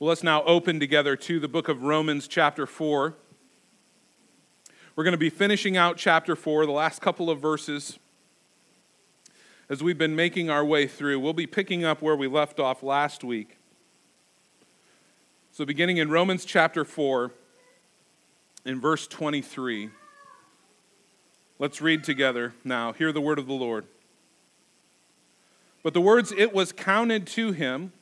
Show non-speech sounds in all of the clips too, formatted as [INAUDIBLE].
Well, let's now open together to the book of Romans, chapter 4. We're going to be finishing out chapter 4, the last couple of verses. As we've been making our way through, we'll be picking up where we left off last week. So, beginning in Romans chapter 4, in verse 23, let's read together now. Hear the word of the Lord. But the words, it was counted to him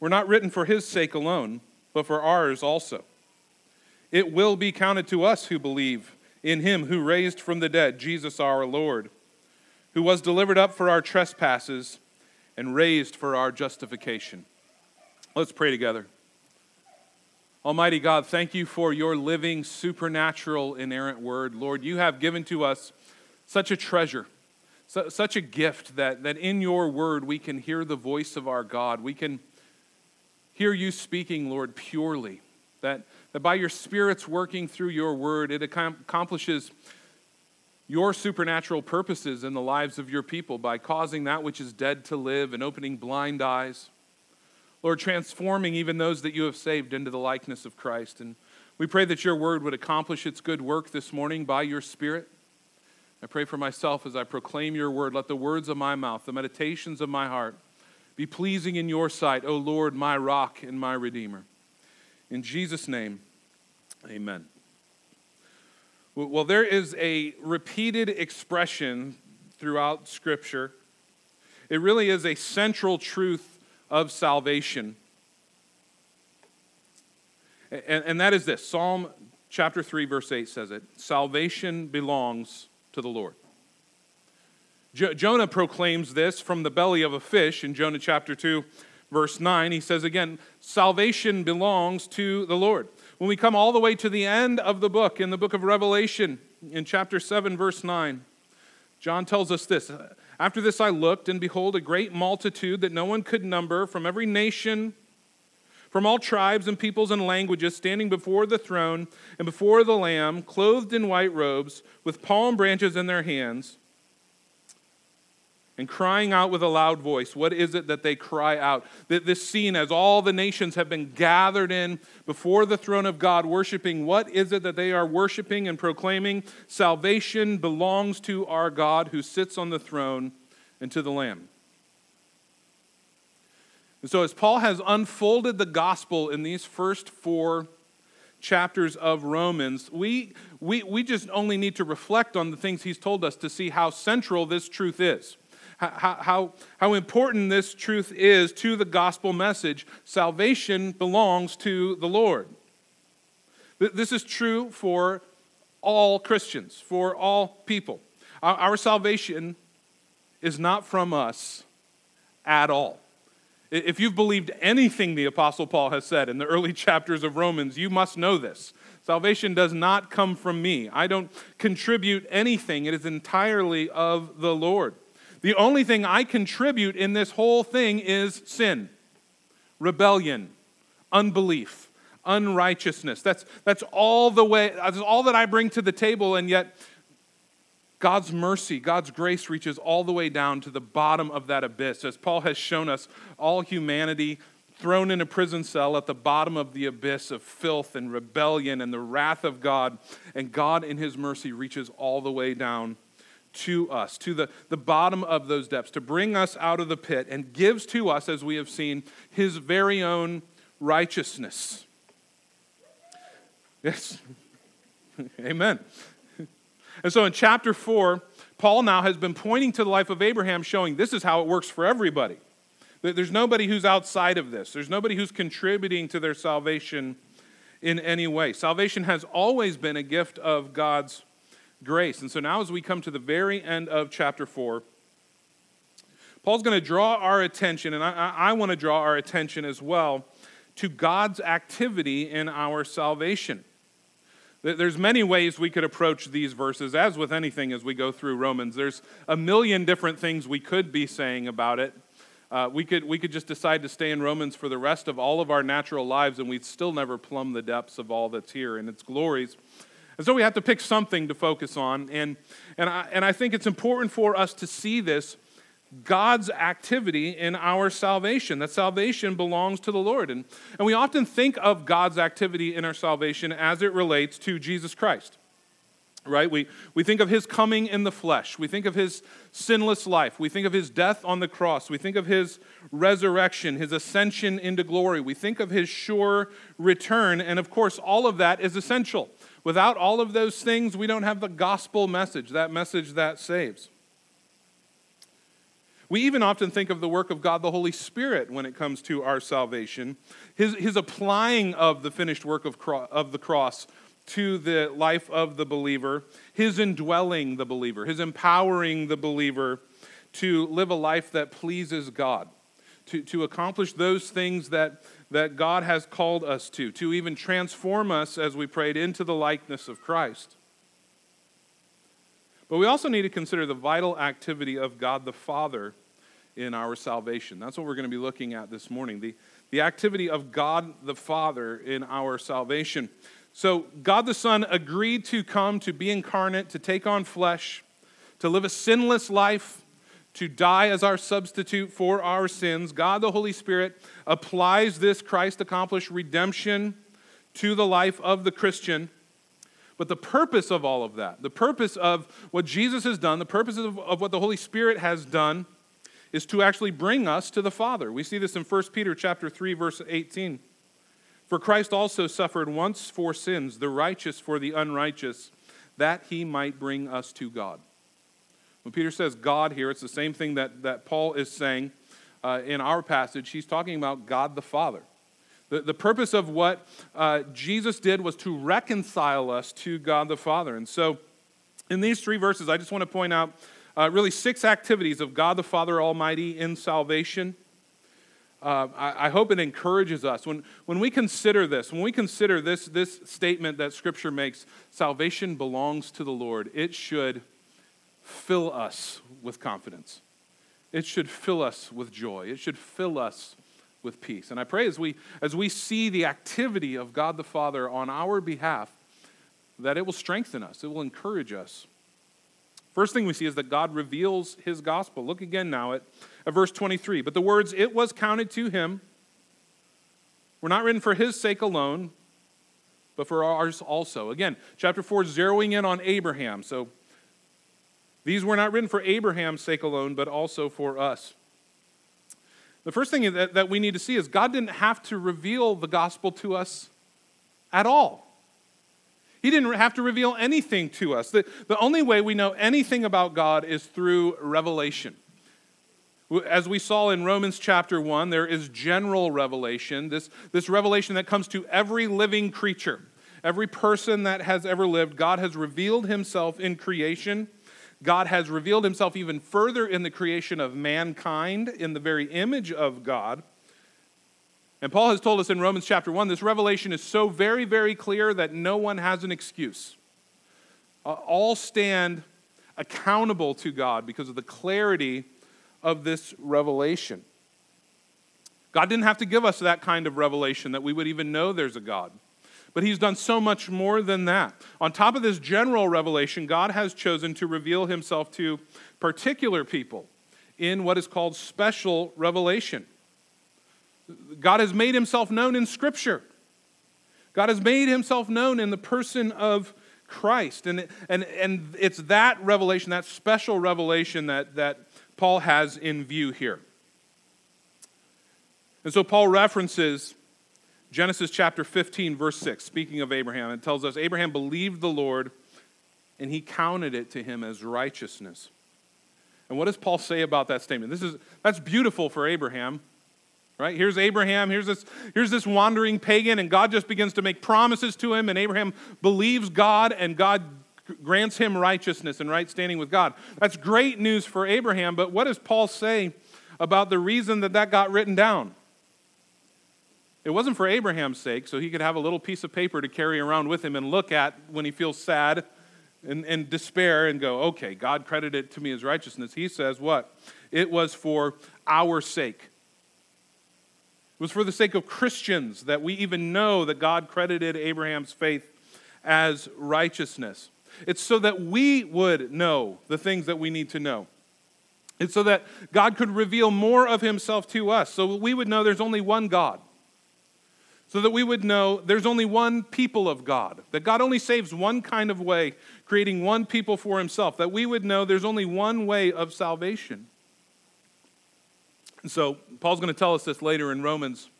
were not written for his sake alone, but for ours also. It will be counted to us who believe in him who raised from the dead Jesus our Lord, who was delivered up for our trespasses and raised for our justification. Let's pray together. Almighty God, thank you for your living, supernatural, inerrant word. Lord, you have given to us such a treasure, such a gift that, that in your word we can hear the voice of our God. We can hear you speaking, Lord, purely. That, that by your Spirit's working through your word, it accomplishes your supernatural purposes in the lives of your people by causing that which is dead to live and opening blind eyes. Lord, transforming even those that you have saved into the likeness of Christ. And we pray that your word would accomplish its good work this morning by your Spirit. I pray for myself as I proclaim your word. Let the words of my mouth, the meditations of my heart, be pleasing in your sight, O Lord, my rock and my redeemer. In Jesus' name, amen. Well, there is a repeated expression throughout Scripture. It really is a central truth of salvation. And, that is this Psalm chapter 3, verse 8 says it Salvation belongs to the Lord. Jo- Jonah proclaims this from the belly of a fish in Jonah chapter 2, verse 9. He says again, Salvation belongs to the Lord. When we come all the way to the end of the book, in the book of Revelation, in chapter 7, verse 9, John tells us this After this I looked, and behold, a great multitude that no one could number from every nation, from all tribes and peoples and languages, standing before the throne and before the Lamb, clothed in white robes, with palm branches in their hands and crying out with a loud voice. What is it that they cry out? That this scene, as all the nations have been gathered in before the throne of God, worshiping, what is it that they are worshiping and proclaiming? Salvation belongs to our God who sits on the throne and to the Lamb. And so, as Paul has unfolded the gospel in these first four chapters of Romans, we, we, we just only need to reflect on the things he's told us to see how central this truth is how, how, how important this truth is to the gospel message. Salvation belongs to the Lord. This is true for all Christians, for all people. Our, our salvation is not from us at all. If you've believed anything the Apostle Paul has said in the early [LAUGHS] chapters of Romans, you must know this. Salvation does not come from me. I don't contribute anything, it is entirely of the Lord. The only thing I contribute in this whole thing is sin, rebellion, unbelief, unrighteousness. That's, that's all the way, that's all that I bring to the table, and yet God's mercy, God's grace reaches all the way down to the bottom of that abyss. As Paul has shown us, all humanity thrown in a prison cell at the bottom of the abyss of filth and rebellion and the wrath of God. And God, in his mercy, reaches all the way down to us, to the, the bottom of those depths, to bring us out of the pit, and gives to us, as we have seen, his very own righteousness. Yes. [LAUGHS] Amen. And so in chapter 4, Paul now has been pointing to the life of Abraham, showing this is how it works for everybody. There's nobody who's outside of this, there's nobody who's contributing to their salvation in any way. Salvation has always been a gift of God's grace. And so now, as we come to the very end of chapter 4, Paul's going to draw our attention, and I, I want to draw our attention as well, to God's activity in our salvation. There's many ways we could approach these verses, as with anything as we go through Romans. There's a million different things we could be saying about it. Uh, we, could, we could just decide to stay in Romans for the rest of all of our natural lives, and we'd still never plumb the depths of all that's here and its glories. And so we have to pick something to focus on. And, and, I, and I think it's important for us to see this God's activity in our salvation. That salvation belongs to the Lord. And, and we often think of God's activity in our salvation as it relates to Jesus Christ. Right? We, we think of his coming in the flesh. We think of his sinless life. We think of his death on the cross. We think of his resurrection, his ascension into glory. We think of his sure return. And of course, all of that is essential. Without all of those things, we don't have the gospel message, that message that saves. We even often think of the work of God the Holy Spirit when it comes to our salvation, his, his applying of the finished work of, cro- of the cross to the life of the believer, his indwelling the believer, his empowering the believer to live a life that pleases God, to, to accomplish those things that, that God has called us to, to even transform us, as we prayed, into the likeness of Christ. But we also need to consider the vital activity of God the Father in our salvation. That's what we're going to be looking at this morning the, the activity of God the Father in our salvation. So, God the Son agreed to come, to be incarnate, to take on flesh, to live a sinless life, to die as our substitute for our sins. God the Holy Spirit applies this Christ accomplished redemption to the life of the Christian. But the purpose of all of that, the purpose of what Jesus has done, the purpose of, of what the Holy Spirit has done, is to actually bring us to the Father. We see this in 1 Peter chapter 3 verse 18. For Christ also suffered once for sins, the righteous for the unrighteous, that he might bring us to God. When Peter says God here, it's the same thing that, that Paul is saying uh, in our passage. He's talking about God the Father. The, the purpose of what uh, Jesus did was to reconcile us to God the Father. And so, in these three verses, I just want to point out uh, really six activities of God the Father Almighty in salvation. Uh, I, I, hope it encourages us. When, when we consider this, when we consider this, this statement that Scripture makes, salvation belongs to the Lord, it should fill us with confidence. It should fill us with joy. It should fill us with peace. And I pray as we, as we see the activity of God the Father on our behalf, that it will strengthen us, it will encourage us. First thing we see is that God reveals his gospel. Look again now at, at verse 23. But the words, it was counted to him, were not written for his sake alone, but for ours also. Again, chapter 4 zeroing in on Abraham. So these were not written for Abraham's sake alone, but also for us. The first thing that, that we need to see is God didn't have to reveal the gospel to us at all. He didn't have to reveal anything to us. The, the only way we know anything about God is through revelation. As we saw in Romans chapter 1, there is general revelation, this, this revelation that comes to every living creature, every person that has ever lived. God has revealed himself in creation. God has revealed himself even further in the creation of mankind, in the very image of God. And Paul has told us in Romans chapter 1 this revelation is so very, very clear that no one has an excuse. Uh, all stand accountable to God because of the clarity of this revelation. God didn't have to give us that kind of revelation that we would even know there's a God. But He's done so much more than that. On top of this general revelation, God has chosen to reveal Himself to particular people in what is called special revelation. God has made himself known in Scripture. God has made himself known in the person of Christ. And, and, and it's that revelation, that special revelation that, that Paul has in view here. And so Paul references Genesis chapter 15, verse 6, speaking of Abraham. It tells us Abraham believed the Lord and he counted it to him as righteousness. And what does Paul say about that statement? This is, that's beautiful for Abraham right here's abraham here's this here's this wandering pagan and god just begins to make promises to him and abraham believes god and god grants him righteousness and right standing with god that's great news for abraham but what does paul say about the reason that that got written down it wasn't for abraham's sake so he could have a little piece of paper to carry around with him and look at when he feels sad and, and despair and go okay god credited it to me as righteousness he says what it was for our sake it was for the sake of Christians that we even know that God credited Abraham's faith as righteousness. It's so that we would know the things that we need to know. It's so that God could reveal more of himself to us, so we would know there's only one God. So that we would know there's only one people of God, that God only saves one kind of way, creating one people for himself, that we would know there's only one way of salvation. And so, Paul's going to tell us this later in Romans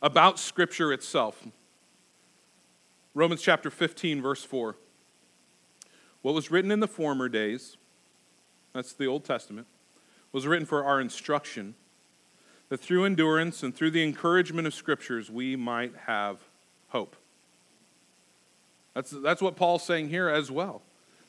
about Scripture itself. Romans chapter 15, verse 4. What was written in the former days, that's the Old Testament, was written for our instruction, that through endurance and through the encouragement of Scriptures we might have hope. That's, that's what Paul's saying here as well.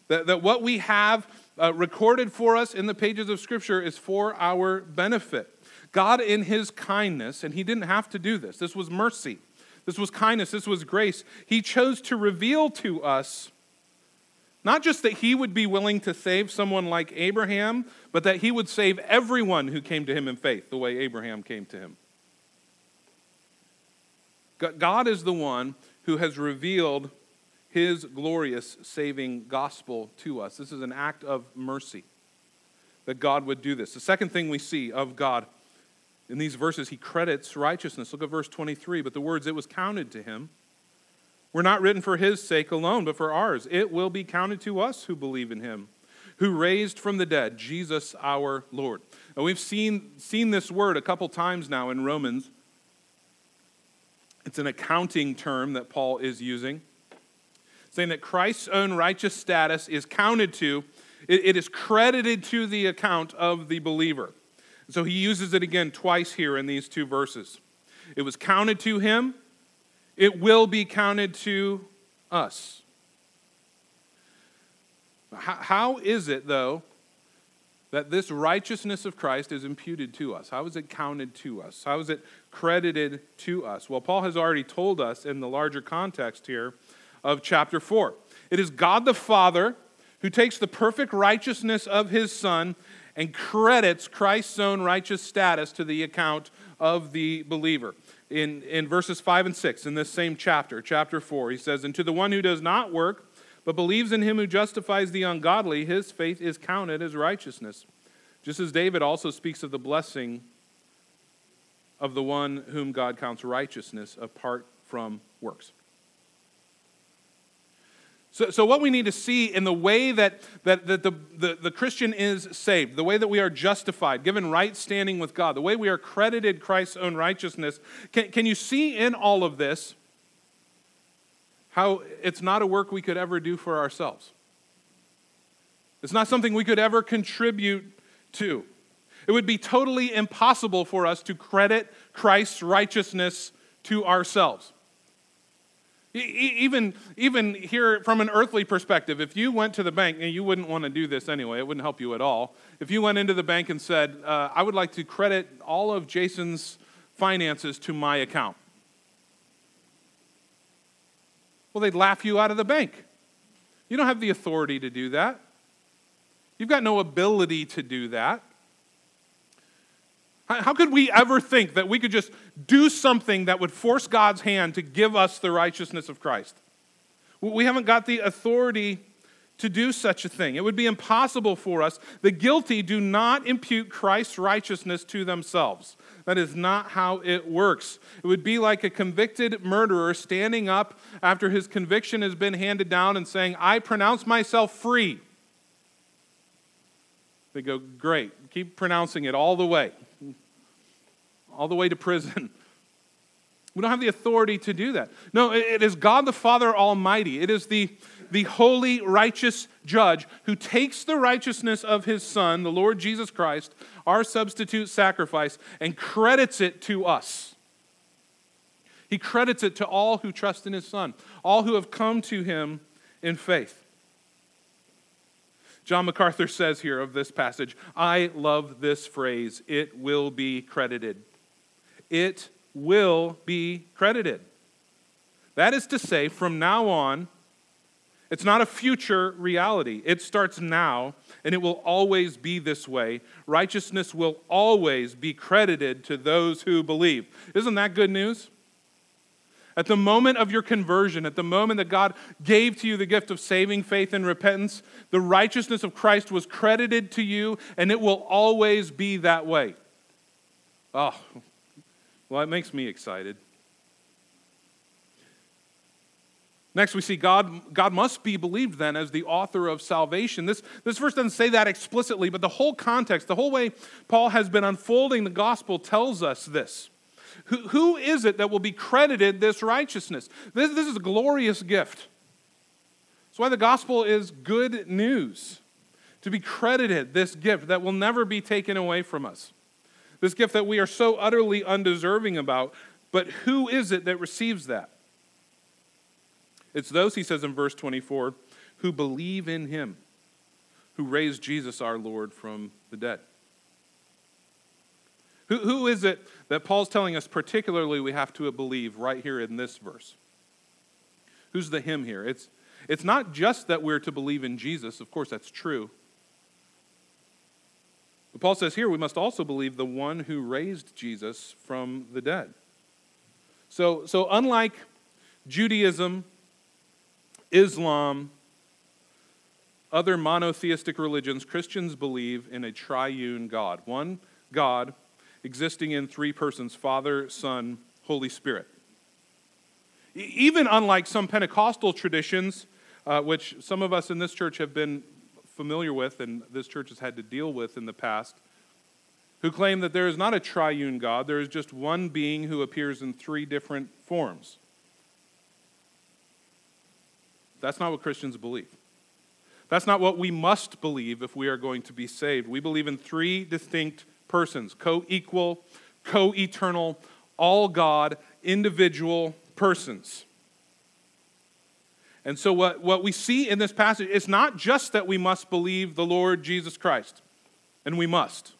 That, that what we have uh, recorded for us in the pages of Scripture is for our benefit. God, in His kindness, and He didn't have to do this, this was mercy, this was kindness, this was grace. He chose to reveal to us not just that He would be willing to save someone like Abraham, but that He would save everyone who came to Him in faith, the way Abraham came to Him. God is the one who has revealed his glorious saving gospel to us. This is an act of mercy that God would do this. The second thing we see of God in these verses, he credits righteousness. Look at verse 23. But the words, it was counted to him, were not written for his sake alone, but for ours. It will be counted to us who believe in him, who raised from the dead Jesus our Lord. Now, we've seen, seen this word a couple times now in Romans. It's an accounting term that Paul is using, saying that Christ's own righteous status is counted to, it, it is credited to the account of the believer. So he uses it again twice here in these two verses. It was counted to him, it will be counted to us. How is it, though, that this righteousness of Christ is imputed to us? How is it counted to us? How is it credited to us? Well, Paul has already told us in the larger context here of chapter 4. It is God the Father who takes the perfect righteousness of his Son and credits Christ's own righteous status to the account of the believer. In, in verses 5 and 6, in this same chapter, chapter 4, he says, And to the one who does not work, but believes in him who justifies the ungodly, his faith is counted as righteousness. Just as David also speaks of the blessing of the one whom God counts righteousness apart from works. So, so what we need to see in the way that, that, that the, the, the Christian is saved, the way that we are justified, given right standing with God, the way we are credited Christ's own righteousness, can, can you see in all of this how it's not a work we could ever do for ourselves? It's not something we could ever contribute to. It would be totally impossible for us to credit Christ's righteousness to ourselves. Even, even here from an earthly perspective, if you went to the bank, and you wouldn't want to do this anyway, it wouldn't help you at all. If you went into the bank and said, uh, I would like to credit all of Jason's finances to my account, well, they'd laugh you out of the bank. You don't have the authority to do that. You've got no ability to do that. How could we ever think that we could just do something that would force God's hand to give us the righteousness of Christ? We haven't got the authority to do such a thing. It would be impossible for us. The guilty do not impute Christ's righteousness to themselves. That is not how it works. It would be like a convicted murderer standing up after his conviction has been handed down and saying, I pronounce myself free. They go, Great, keep pronouncing it all the way all the way to prison. We don't have the authority to do that. No, it is God the Father Almighty. It is the, the holy, righteous judge who takes the righteousness of his Son, the Lord Jesus Christ, our substitute sacrifice, and credits it to us. He credits it to all who trust in his Son, all who have come to him in faith. John MacArthur says here of this passage, I love this phrase, it will be credited it will be credited. That is to say, from now on, it's not a future reality. It starts now, and it will always be this way. Righteousness will always be credited to those who believe. Isn't that good news? At the moment of your conversion, at the moment that God gave to you the gift of saving faith and repentance, the righteousness of Christ was credited to you, and it will always be that way. Oh, well, it makes me excited. Next, we see God, God must be believed then as the author of salvation. This, this verse doesn't say that explicitly, but the whole context, the whole way Paul has been unfolding the gospel tells us this. Who, who is it that will be credited this righteousness? This, this is a glorious gift. That's why the gospel is good news. To be credited this gift that will never be taken away from us. This gift that we are so utterly undeserving about. But who is it that receives that? It's those, he says in verse 24, who believe in him, who raised Jesus our Lord from the dead. Who, who is it that Paul's telling us particularly we have to believe right here in this verse? Who's the him here? It's, it's not just that we're to believe in Jesus, of course, that's true. But Paul says here we must also believe the one who raised Jesus from the dead. So, so unlike Judaism Islam, other monotheistic religions, Christians believe in a triune God, one God existing in three persons Father, Son, Holy Spirit. Even unlike some Pentecostal traditions, uh, which some of us in this church have been familiar with and this church has had to deal with in the past, who claim that there is not a triune God, there is just one being who appears in three different forms. That's not what Christians believe. That's not what we must believe if we are going to be saved. We believe in three distinct persons co equal, co eternal, all God, individual persons. And so, what, what we see in this passage is not just that we must believe the Lord Jesus Christ, and we must.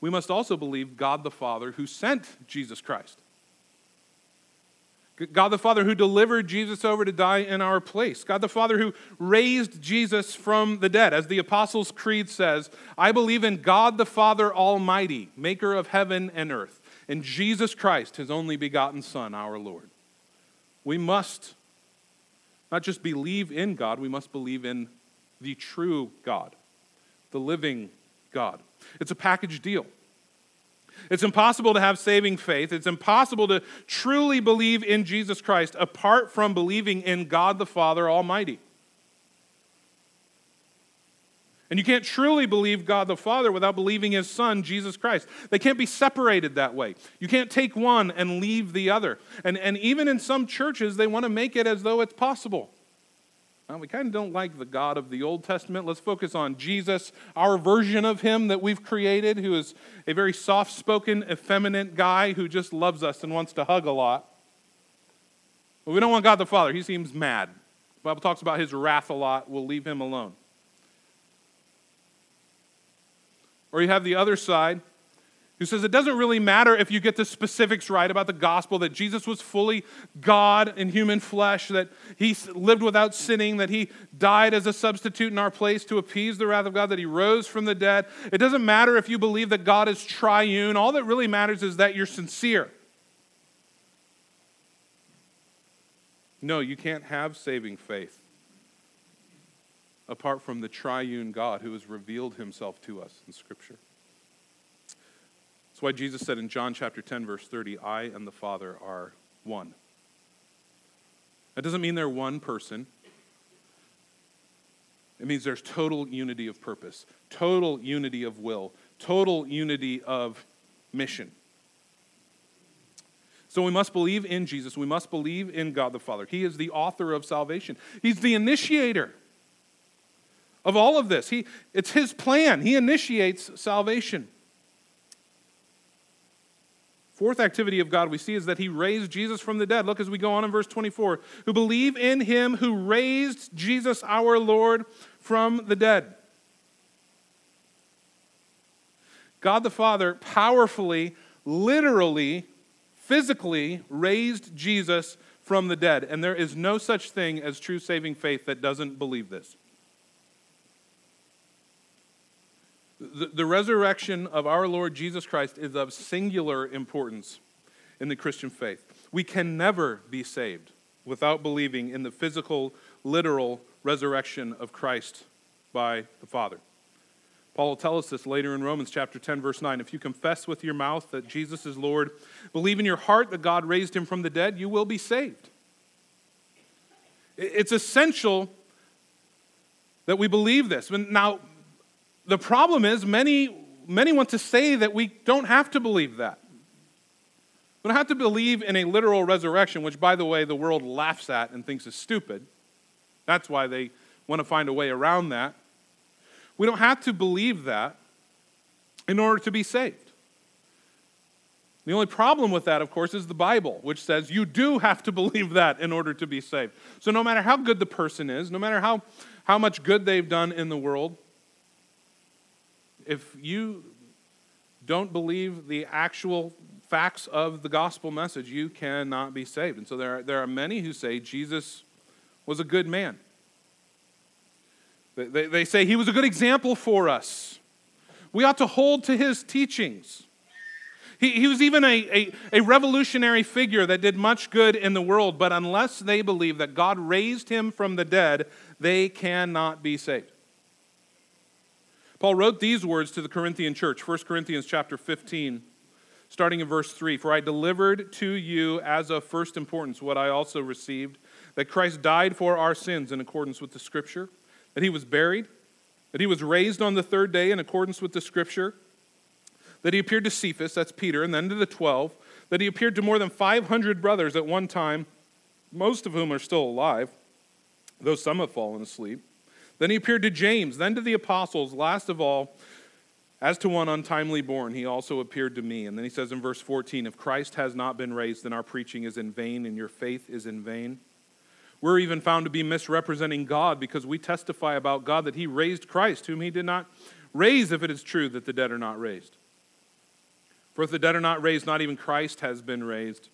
We must also believe God the Father who sent Jesus Christ. God the Father who delivered Jesus over to die in our place. God the Father who raised Jesus from the dead. As the Apostles' Creed says, I believe in God the Father Almighty, maker of heaven and earth, and Jesus Christ, his only begotten Son, our Lord. We must not just believe in God, we must believe in the true God, the living God. It's a package deal. It's impossible to have saving faith. It's impossible to truly believe in Jesus Christ apart from believing in God the Father Almighty. And you can't truly believe God the Father without believing His Son, Jesus Christ. They can't be separated that way. You can't take one and leave the other. And, and even in some churches, they want to make it as though it's possible. Well, we kind of don't like the God of the Old Testament. Let's focus on Jesus, our version of him that we've created, who is a very soft spoken, effeminate guy who just loves us and wants to hug a lot. But we don't want God the Father. He seems mad. The Bible talks about his wrath a lot. We'll leave him alone. Or you have the other side who says it doesn't really matter if you get the specifics right about the gospel that Jesus was fully God in human flesh, that he lived without sinning, that he died as a substitute in our place to appease the wrath of God, that he rose from the dead. It doesn't matter if you believe that God is triune. All that really matters is that you're sincere. No, you can't have saving faith apart from the triune God who has revealed himself to us in Scripture. That's why Jesus said in John chapter 10, verse 30, I and the Father are one. That doesn't mean they're one person. It means there's total unity of purpose, total unity of will, total unity of mission. So we must believe in Jesus. We must believe in God the Father. He is the author of salvation, He's the initiator of all of this. He, it's His plan, He initiates salvation. Fourth activity of God we see is that he raised Jesus from the dead. Look as we go on in verse 24. Who believe in him who raised Jesus our Lord from the dead. God the Father powerfully, literally, physically raised Jesus from the dead. And there is no such thing as true saving faith that doesn't believe this. The, resurrection of our Lord Jesus Christ is of singular importance in the Christian faith. We can never be saved without believing in the physical, literal resurrection of Christ by the Father. Paul will tell us this later in Romans chapter 10, verse 9. If you confess with your mouth that Jesus is Lord, believe in your heart that God raised him from the dead, you will be saved. It's essential that we believe this. Now, the problem is many, many want to say that we don't have to believe that. We don't have to believe in a literal resurrection, which, by the way, the world laughs at and thinks is stupid. That's why they want to find a way around that. We don't have to believe that in order to be saved. The only problem with that, of course, is the Bible, which says you do have to [LAUGHS] believe that in order to be saved. So, no matter how good the person is, no matter how, how much good they've done in the world, if you don't believe the actual facts of the gospel message, you cannot be saved. And so there are, there are many who say Jesus was a good man. They, they say he was a good example for us. We ought to hold to his teachings. He, he was even a, a, a revolutionary figure that did much good in the world, but unless they believe that God raised him from the dead, they cannot be saved. Paul wrote these words to the Corinthian church, 1 Corinthians chapter 15, starting in verse 3 For I delivered to you as of first importance what I also received that Christ died for our sins in accordance with the Scripture, that he was buried, that he was raised on the third day in accordance with the Scripture, that he appeared to Cephas, that's Peter, and then to the twelve, that he appeared to more than 500 brothers at one time, most of whom are still alive, though some have fallen asleep. Then he appeared to James, then to the apostles, last of all, as to one untimely born, he also appeared to me. And then he says in verse 14 If Christ has not been raised, then our preaching is in vain and your faith is in vain. We're even found to be misrepresenting God because we testify about God that he raised Christ, whom he did not raise, if it is true that the dead are not raised. For if the dead are not raised, not even Christ has been raised.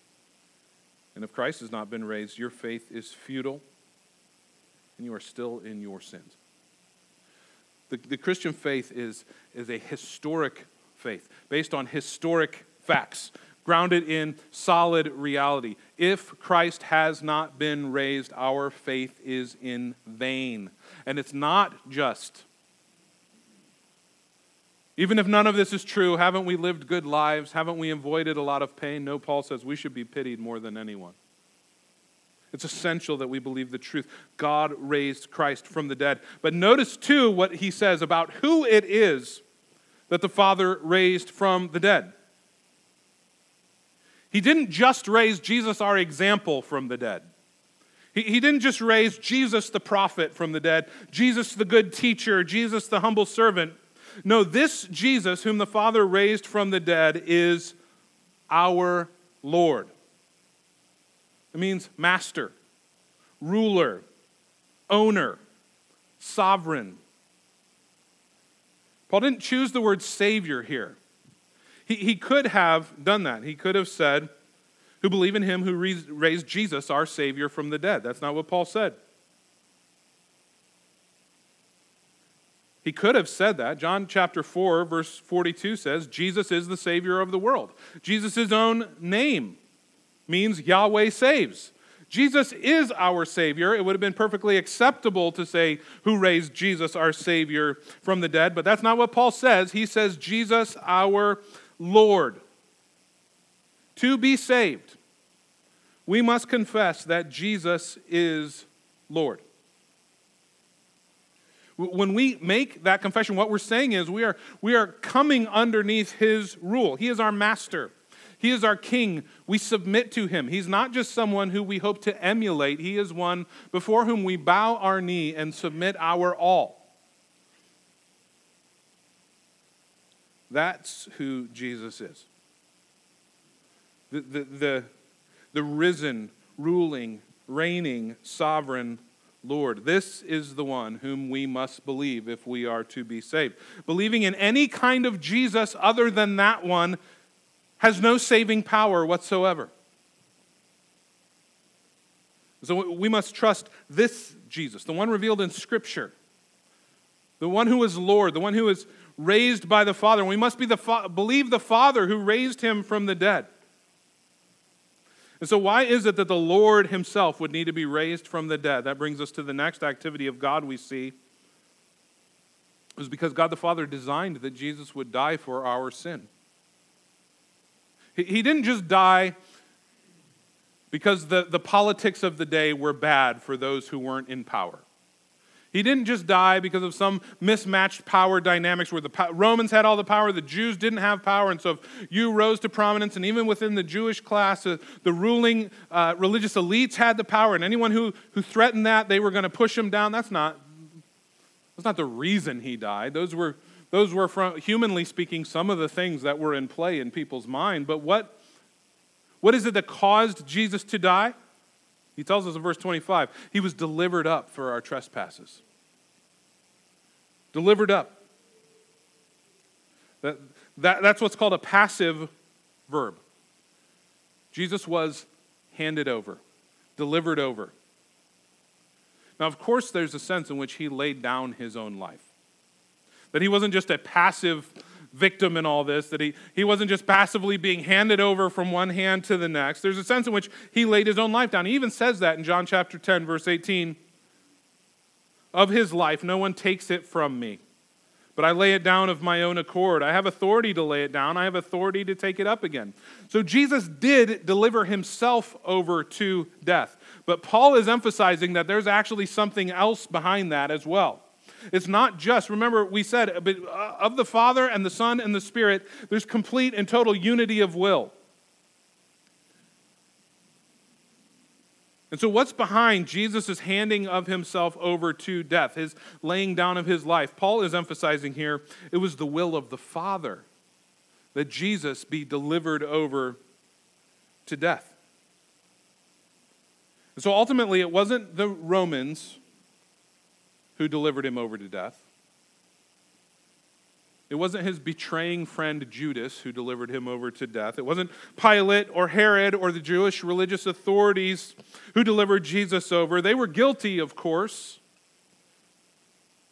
And if Christ has not been raised, your faith is futile and you are still in your sins. The, the Christian faith is, is a historic faith based on historic facts, grounded in solid reality. If Christ has not been raised, our faith is in vain. And it's not just. Even if none of this is true, haven't we lived good lives? Haven't we avoided a lot of pain? No, Paul says we should be pitied more than anyone. It's essential that we believe the truth. God raised Christ from the dead. But notice, too, what he says about who it is that the Father raised from the dead. He didn't just raise Jesus, our example, from the dead. He, he didn't just raise Jesus, the prophet, from the dead, Jesus, the good teacher, Jesus, the humble servant. No, this Jesus, whom the Father raised from the dead, is our Lord. It means master, ruler, owner, sovereign. Paul didn't choose the word Savior here. He, he could have done that. He could have said, Who believe in him who raised Jesus, our Savior, from the dead. That's not what Paul said. He could have said that. John chapter 4, verse 42 says, Jesus is the Savior of the world. Jesus' own name means Yahweh saves. Jesus is our Savior. It would have been perfectly acceptable to say, Who raised Jesus, our Savior, from the dead? But that's not what Paul says. He says, Jesus, our Lord. To be saved, we must confess that Jesus is Lord. When we make that confession, what we're saying is we are, we are coming underneath His rule. He is our master. He is our king. We submit to him. He's not just someone who we hope to emulate, he is one before whom we bow our knee and submit our all. That's who Jesus is. The, the, the, the risen, ruling, reigning, sovereign Lord. This is the one whom we must believe if we are to be saved. Believing in any kind of Jesus other than that one has no saving power whatsoever. So we must trust this Jesus, the one revealed in Scripture, the one who is Lord, the one who is raised by the Father. We must be the fa- believe the Father who raised him from the dead. And so, why is it that the Lord Himself would need to be raised from the dead? That brings us to the next activity of God we see. It was because God the Father designed that Jesus would die for our sin. He didn't just die because the, the politics of the day were bad for those who weren't in power. He didn't just die because of some mismatched power dynamics where the Romans had all the power, the Jews didn't have power, and so if you rose to prominence, and even within the Jewish class, uh, the ruling uh, religious elites had the power, and anyone who, who threatened that, they were going to push him down. That's not, that's not the reason he died. Those were, those were from, humanly speaking, some of the things that were in play in people's mind. But what, what is it that caused Jesus to die? He tells us in verse 25, he was delivered up for our trespasses. Delivered up. That, that, that's what's called a passive verb. Jesus was handed over, delivered over. Now, of course, there's a sense in which he laid down his own life. That he wasn't just a passive victim in all this, that he, he wasn't just passively being handed over from one hand to the next. There's a sense in which he laid his own life down. He even says that in John chapter 10, verse 18 of his life, no one takes it from me. But I lay it down of my own accord. I have authority to lay it down. I have authority to take it up again. So Jesus did deliver himself over to death. But Paul is emphasizing that there's actually something else behind that as well. It's not just, remember, we said uh, of the Father and the Son and the Spirit, there's complete and total unity of will. And so, what's behind Jesus' handing of himself over to death, his laying down of his life? Paul is emphasizing here it was the will of the Father that Jesus be delivered over to death. And so, ultimately, it wasn't the Romans who delivered him over to death. It wasn't his betraying friend Judas who delivered him over to death. It wasn't Pilate or Herod or the Jewish religious authorities who delivered Jesus over. They were guilty, of course,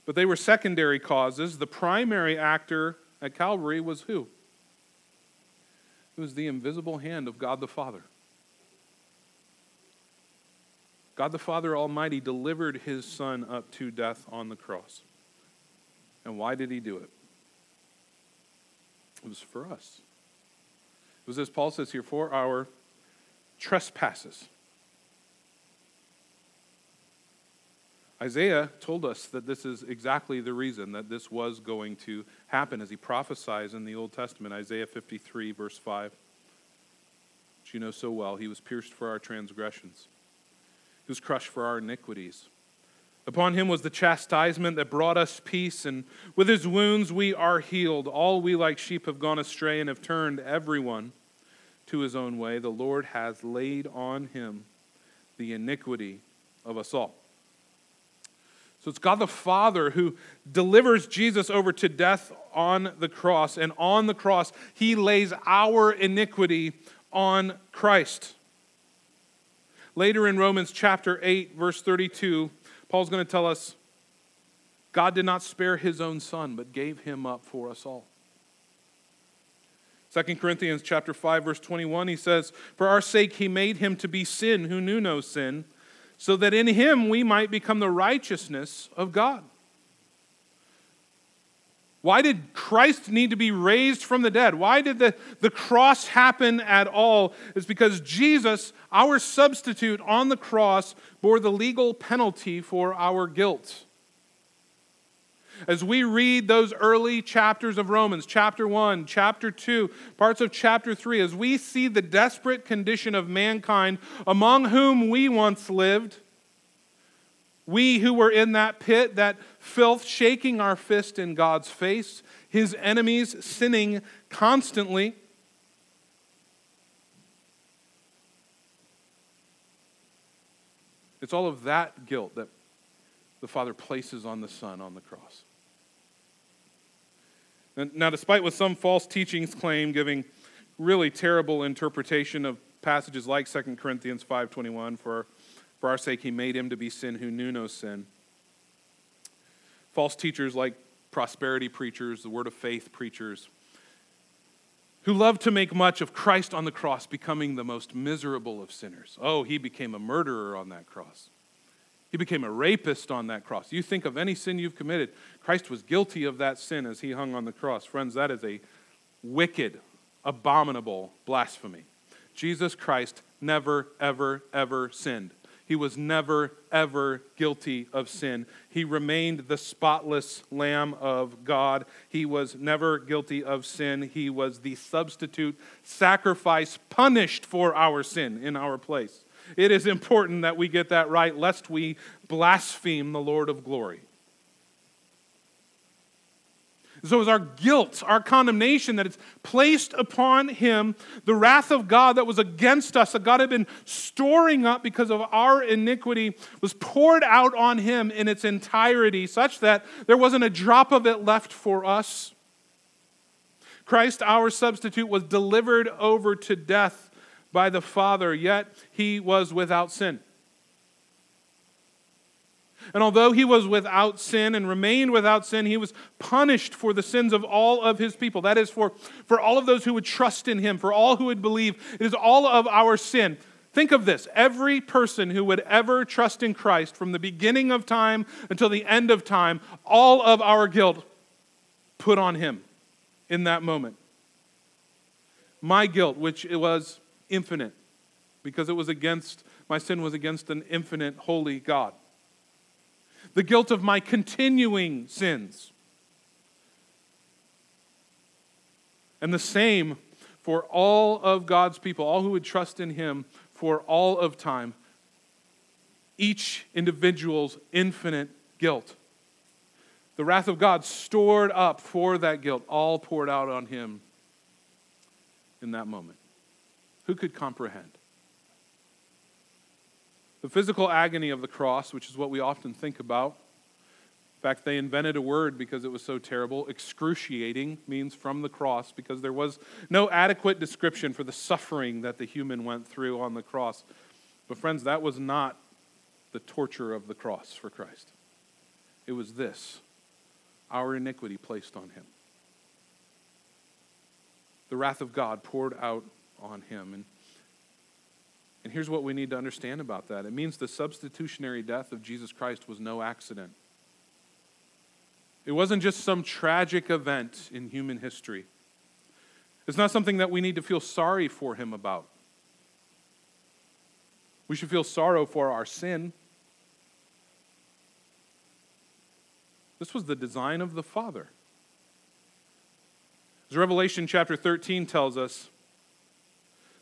but they were secondary causes. The primary actor at Calvary was who? It was the invisible hand of God the Father. God the Father Almighty delivered his Son up to death on the cross. And why did he do it? It was for us. It was, as Paul says here, for our trespasses. Isaiah told us that this is exactly the reason that this was going to happen as he prophesies in the Old Testament, Isaiah 53, verse 5, which you know so well. He was pierced for our transgressions he was crushed for our iniquities. Upon him was the chastisement that brought us peace, and with his wounds we are healed. All we like sheep have gone astray and have turned everyone to his own way. The Lord has laid on him the iniquity of us all. So it's God the Father who delivers Jesus over to death on the cross, and on the cross, he lays our iniquity on Christ. Later in Romans chapter 8, verse 32, Paul's going to tell us God did not spare his own son, but gave him up for us all. 2 Corinthians chapter 5 verse 21 he says for our sake he made him to be sin who knew no sin so that in him we might become the righteousness of God. Why did Christ need to be raised from the dead? Why did the, the cross happen at all? It's because Jesus, our substitute on the cross, bore the legal penalty for our guilt. As we read those early chapters of Romans, chapter 1, chapter 2, parts of chapter 3, as we see the desperate condition of mankind among whom we once lived, we who were in that pit, that filth, shaking our fist in God's face, his enemies sinning constantly. It's all of that guilt that the Father places on the Son on the cross. Now, despite what some false teachings claim, giving really terrible interpretation of passages like 2 Corinthians 5.21, for for our sake, he made him to be sin who knew no sin. False teachers like prosperity preachers, the word of faith preachers, who love to make much of Christ on the cross becoming the most miserable of sinners. Oh, he became a murderer on that cross. He became a rapist on that cross. You think of any sin you've committed, Christ was guilty of that sin as he hung on the cross. Friends, that is a wicked, abominable blasphemy. Jesus Christ never, ever, ever sinned. He was never, ever guilty of sin. He remained the spotless Lamb of God. He was never guilty of sin. He was the substitute sacrifice punished for our sin in our place. It is important that we get that right, lest we blaspheme the Lord of glory. So it was our guilt, our condemnation that it's placed upon him, the wrath of God that was against us, that God had been storing up because of our iniquity, was poured out on him in its entirety, such that there wasn't a drop of it left for us. Christ, our substitute, was delivered over to death by the Father, yet he was without sin. And although he was without sin and remained without sin, he was punished for the sins of all of his people. That is, for, for all of those who would trust in him, for all who would believe. It is all of our sin. Think of this every person who would ever trust in Christ from the beginning of time until the end of time, all of our guilt put on him in that moment. My guilt, which it was infinite, because it was against, my sin was against an infinite, holy God the guilt of my continuing sins. And the same for all of God's people, all who would trust in Him for all of time. Each individual's infinite guilt. The wrath of God stored up for that guilt, all poured out on Him in that moment. Who could comprehend? The physical agony of the cross, which is what we often think about. In fact, they invented a word because it was so terrible. Excruciating means from the cross because there was no adequate description for the suffering that the human went through on the cross. But, friends, that was not the torture of the cross for Christ. It was this our iniquity placed on him. The wrath of God poured out on him. And and here's what we need to understand about that it means the substitutionary death of Jesus Christ was no accident. It wasn't just some tragic event in human history. It's not something that we need to feel sorry for him about. We should feel sorrow for our sin. This was the design of the Father. As Revelation chapter 13 tells us,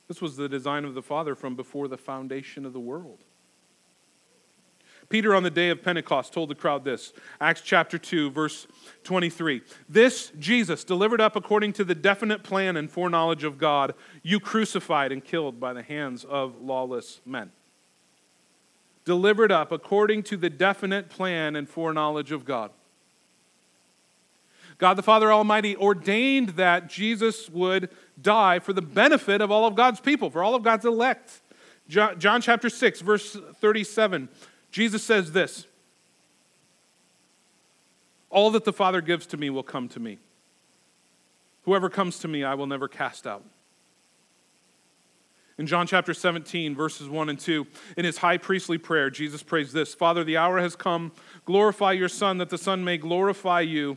this was the design of the Father from before the foundation of the world. Peter, on the day of Pentecost, told the crowd this Acts chapter 2, verse 23. This Jesus, delivered up according to the definite plan and foreknowledge of God, you crucified and killed by the hands of lawless men. Delivered up according to the definite plan and foreknowledge of God. God the Father Almighty ordained that Jesus would die for the benefit of all of God's people, for all of God's elect. John, chapter 6, verse 37, Jesus says this All that the Father gives to me will come to me. Whoever comes to me, I will never cast out. In John chapter 17, verses 1 and 2, in his high priestly prayer, Jesus prays this Father, the hour has come. Glorify your Son, that the Son may glorify you,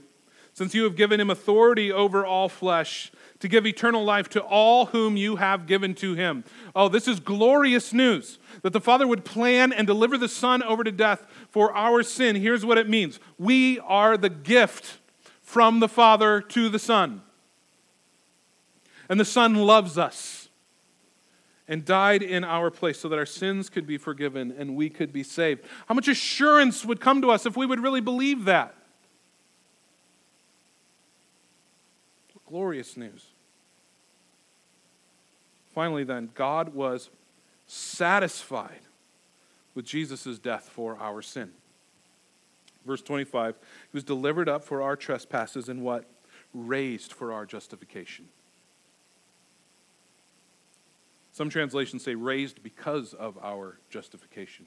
since you have given him authority over all flesh to give eternal life to all whom you have given to him. Oh, this is glorious news that the Father would plan and deliver the Son over to death for our sin. Here's what it means we are the gift from the Father to the Son. And the Son loves us and died in our place so that our sins could be forgiven and we could be saved. How much assurance would come to us if we would really believe that? Glorious news. Finally, then, God was satisfied with Jesus' death for our sin. Verse 25, he was delivered up for our trespasses and what? Raised for our justification. Some translations say raised because of our justification.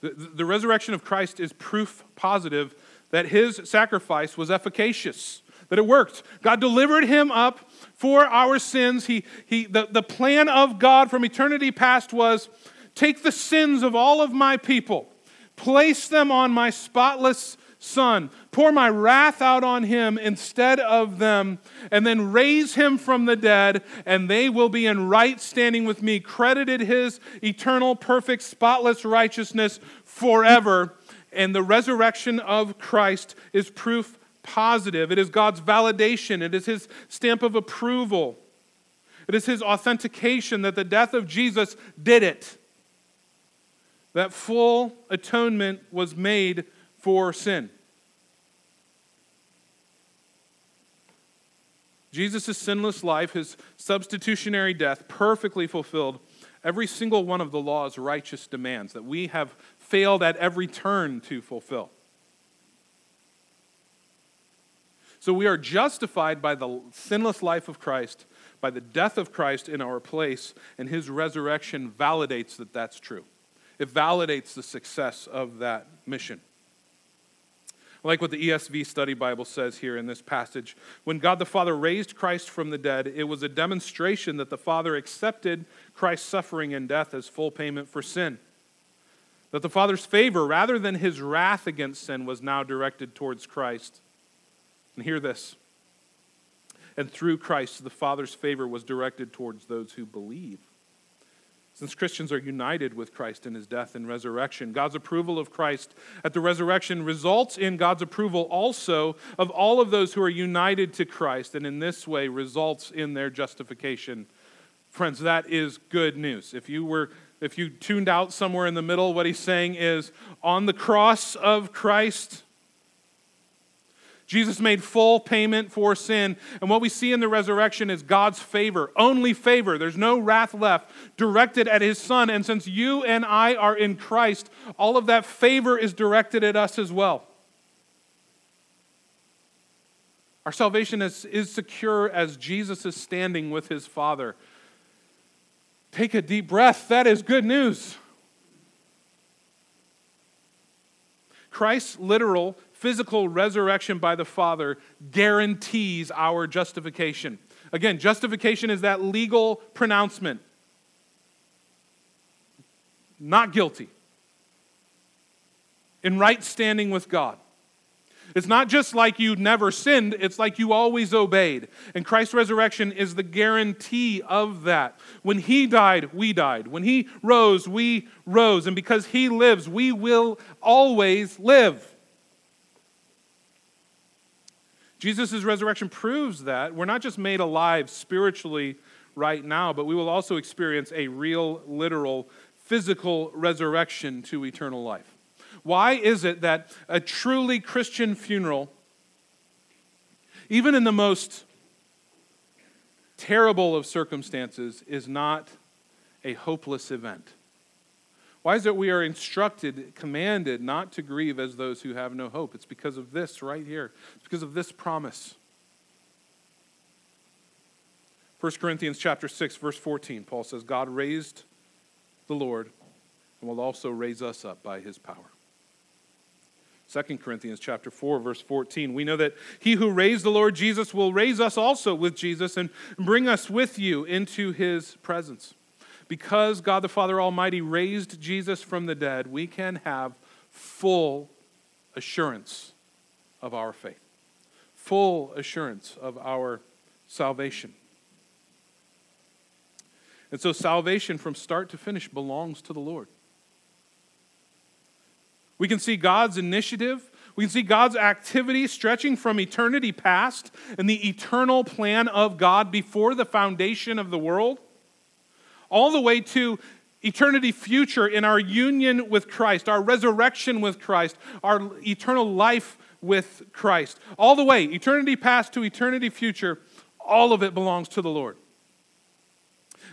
The, the resurrection of Christ is proof positive that his sacrifice was efficacious that it worked. God delivered him up for our sins. He, he, the, the plan of God from eternity past was take the sins of all of my people, place them on my spotless Son, pour my wrath out on him instead of them, and then raise him from the dead, and they will be in right standing with me, credited his eternal, perfect, spotless righteousness forever. And the resurrection of Christ is proof positive. It is God's validation, it is his stamp of approval, it is his authentication that the death of Jesus did it. That full atonement was made for sin. Jesus' sinless life, his substitutionary death, perfectly fulfilled every single one of the law's righteous demands that we have failed at every turn to fulfill. So we are justified by the sinless life of Christ, by the death of Christ in our place, and his resurrection validates that that's true. It validates the success of that mission. Like what the ESV Study Bible says here in this passage. When God the Father raised Christ from the dead, it was a demonstration that the Father accepted Christ's suffering and death as full payment for sin. That the Father's favor, rather than his wrath against sin, was now directed towards Christ. And hear this. And through Christ, the Father's favor was directed towards those who believe. Since Christians are united with Christ in his death and resurrection, God's approval of Christ at the resurrection results in God's approval also of all of those who are united to Christ, and in this way results in their justification. Friends, that is good news. If you were if you tuned out somewhere in the middle, what he's saying is on the cross of Christ, Jesus made full payment for sin. And what we see in the resurrection is God's favor, only favor. There's no wrath left directed at his son. And since you and I are in Christ, all of that favor is directed at us as well. Our salvation is, is secure as Jesus is standing with his Father. Take a deep breath. That is good news. Christ's literal physical resurrection by the Father guarantees our justification. Again, justification is that legal pronouncement. Not guilty. In right standing with God. It's not just like you never sinned, it's like you always obeyed. And Christ's resurrection is the guarantee of that. When He died, we died. When He rose, we rose. And because He lives, we will always live. Jesus' resurrection proves that we're not just made alive spiritually right now, but we will also experience a real, literal, physical resurrection to eternal life. Why is it that a truly Christian funeral, even in the most terrible of circumstances, is not a hopeless event? Why is it we are instructed, commanded not to grieve as those who have no hope? It's because of this right here. It's because of this promise. 1 Corinthians chapter 6 verse 14 Paul says God raised the Lord and will also raise us up by his power. 2 Corinthians chapter 4 verse 14 we know that he who raised the Lord Jesus will raise us also with Jesus and bring us with you into his presence because God the Father Almighty raised Jesus from the dead, we can have full assurance of our faith, full assurance of our salvation. And so, salvation from start to finish belongs to the Lord. We can see God's initiative. We can see God's activity stretching from eternity past and the eternal plan of God before the foundation of the world all the way to eternity future in our union with Christ, our resurrection with Christ, our eternal life with Christ. All the way, eternity past to eternity future, all of it belongs to the Lord.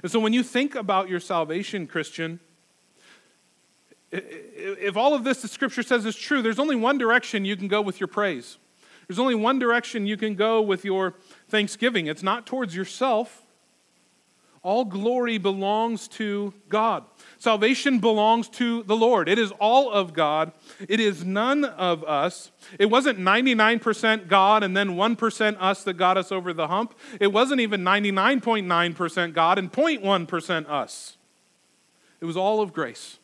And so when you think about your salvation, Christian, if all of this the scripture says is true, there's only one direction you can go with your praise. There's only one direction you can go with your thanksgiving. It's not towards yourself, All glory belongs to God. Salvation belongs to the Lord. It is all of God. It is none of us. It wasn't 99% God and then 1% us that got us over the hump. It wasn't even 99.9% God and 0.1% us. It was all of grace.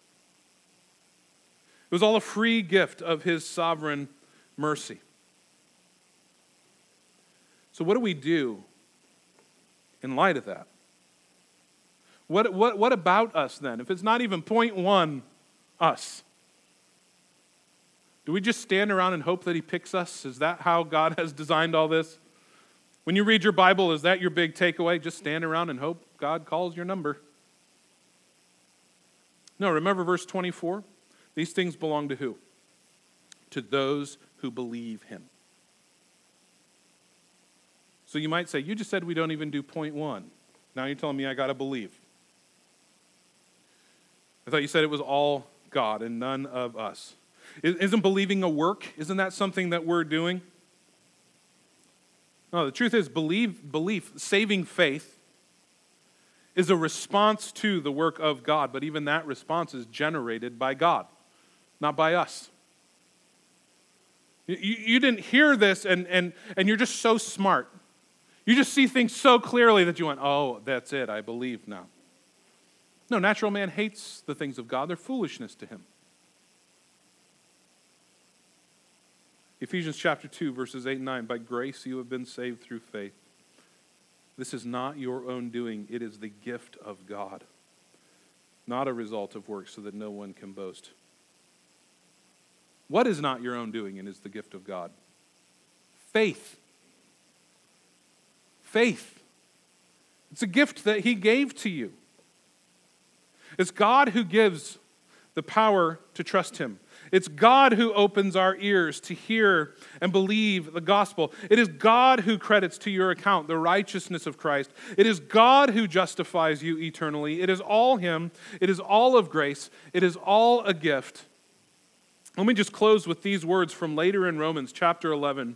It was all a free gift of His sovereign mercy. So, what do we do in light of that? What, what, what about us then? If it's not even point one, us. Do we just stand around and hope that He picks us? Is that how God [LAUGHS] has designed all this? When you read your Bible, is that your big takeaway? Just stand around and hope God calls your number? No, remember verse 24? These things belong to who? To those who believe Him. So you might say, You just said we don't even do point one. Now you're telling me I got to believe. I thought you said it was all God and none of us. Isn't believing a work? Isn't that something that we're doing? No, the truth is, believe, belief, saving faith, is a response to the work of God, but even that response is generated by God, not by us. You, you didn't hear this and, and, and you're just so smart. You just see things so clearly that you went, oh, that's it, I believe now. No, natural man hates the things of God, they're foolishness to him. Ephesians chapter 2, verses 8 and 9 By grace you have been saved through faith. This is not your own doing, it is the gift of God, not a result of works, so that no one can boast. What is not your own doing and is the gift of God? Faith. Faith. It's a gift that He gave to you. It's God who gives the power to trust Him. It's God who opens our ears to hear and believe the gospel. It is God who credits to your account the righteousness of Christ. It is God who justifies you eternally. It is all Him. It is all of grace. It is all a gift. Let me just close with these words from later in Romans chapter 11.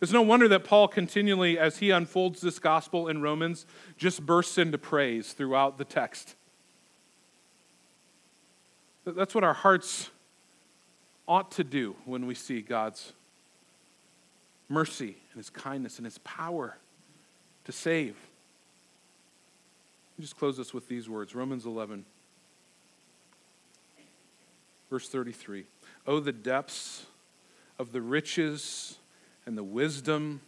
It's no wonder that Paul continually, as he unfolds this gospel in Romans, just bursts into praise throughout the text. That's what our hearts ought to do when we see God's mercy and his kindness and his power to save. Let just close this with these words Romans 11, verse 33. Oh, the depths of the riches and the wisdom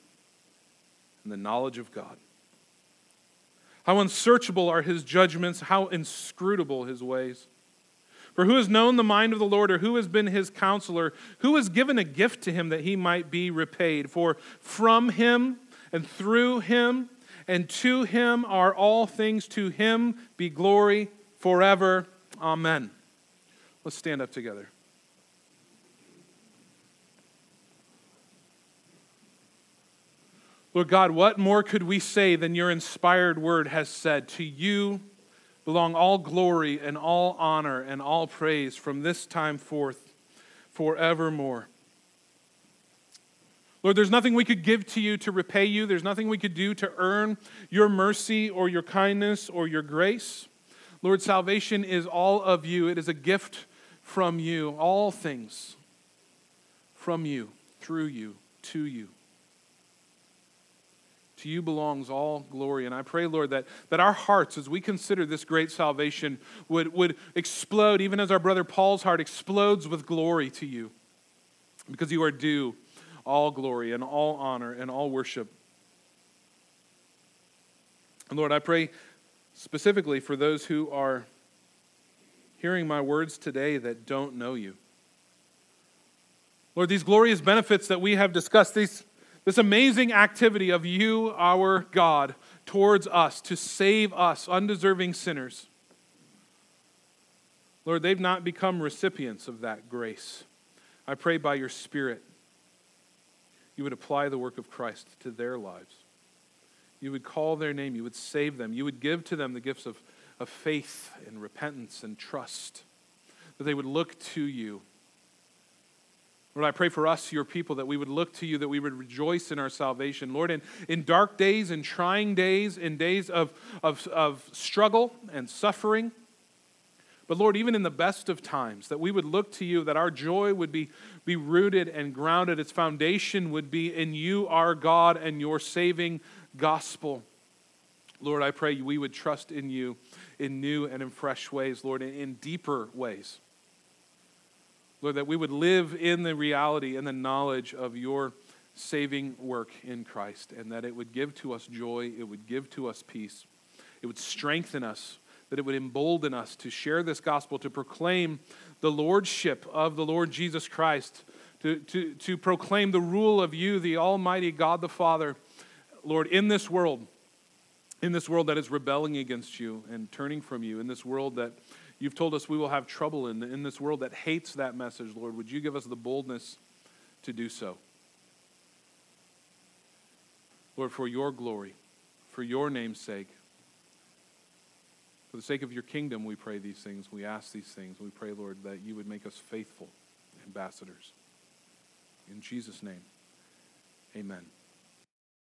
and the knowledge of God. How unsearchable are his judgments, how inscrutable his ways. For who has known the mind of the Lord, or who has been his counselor? Who has given a gift to him that he might be repaid? For from him and through him and to him are all things. To him be glory forever. Amen. Let's stand up together. Lord God, what more could we say than your inspired word has said? To you belong all glory and all honor and all praise from this time forth forevermore. Lord, there's nothing we could give to you to repay you. There's nothing we could do to earn your mercy or your kindness or your grace. Lord, salvation is all of you. It is a gift from you. All things from you, through you, to you. To you belongs all glory. And I pray, Lord, that, that our hearts, as we consider this great salvation, would, would explode, even as our brother Paul's heart explodes with glory to you, because you are due all glory and all honor and all worship. And Lord, I pray specifically for those who are hearing my words today that don't know you. Lord, these glorious benefits that we have discussed, these this amazing activity of you, our God, towards us to save us, undeserving sinners. Lord, they've not become recipients of that grace. I pray by your Spirit, you would apply the work of Christ to their lives. You would call their name, you would save them, you would give to them the gifts of, of faith and repentance and trust, that they would look to you Lord, I pray for us, your people, that we would look to you, that we would rejoice in our salvation. Lord, in, in dark days, in trying days, in days of, of, of struggle and suffering, but Lord, even in the best of times, that we would look to you, that our joy would be, be rooted and grounded, its foundation would be in you, our God, and your saving gospel. Lord, I pray we would trust in you in new and in fresh ways, Lord, in, in deeper ways. Lord, that we would live in the reality and the knowledge of your saving work in Christ, and that it would give to us joy, it would give to us peace, it would strengthen us, that it would embolden us to share this gospel, to proclaim the lordship of the Lord Jesus Christ, to, to, to proclaim the rule of you, the Almighty God the Father, Lord, in this world, in this world that is rebelling against you and turning from you, in this world that You've told us we will have trouble in, in this world that hates that message, Lord. Would you give us the boldness to do so? Lord, for your glory, for your name's sake, for the sake of your kingdom, we pray these things. We ask these things. We pray, Lord, that you would make us faithful ambassadors. In Jesus' name, amen.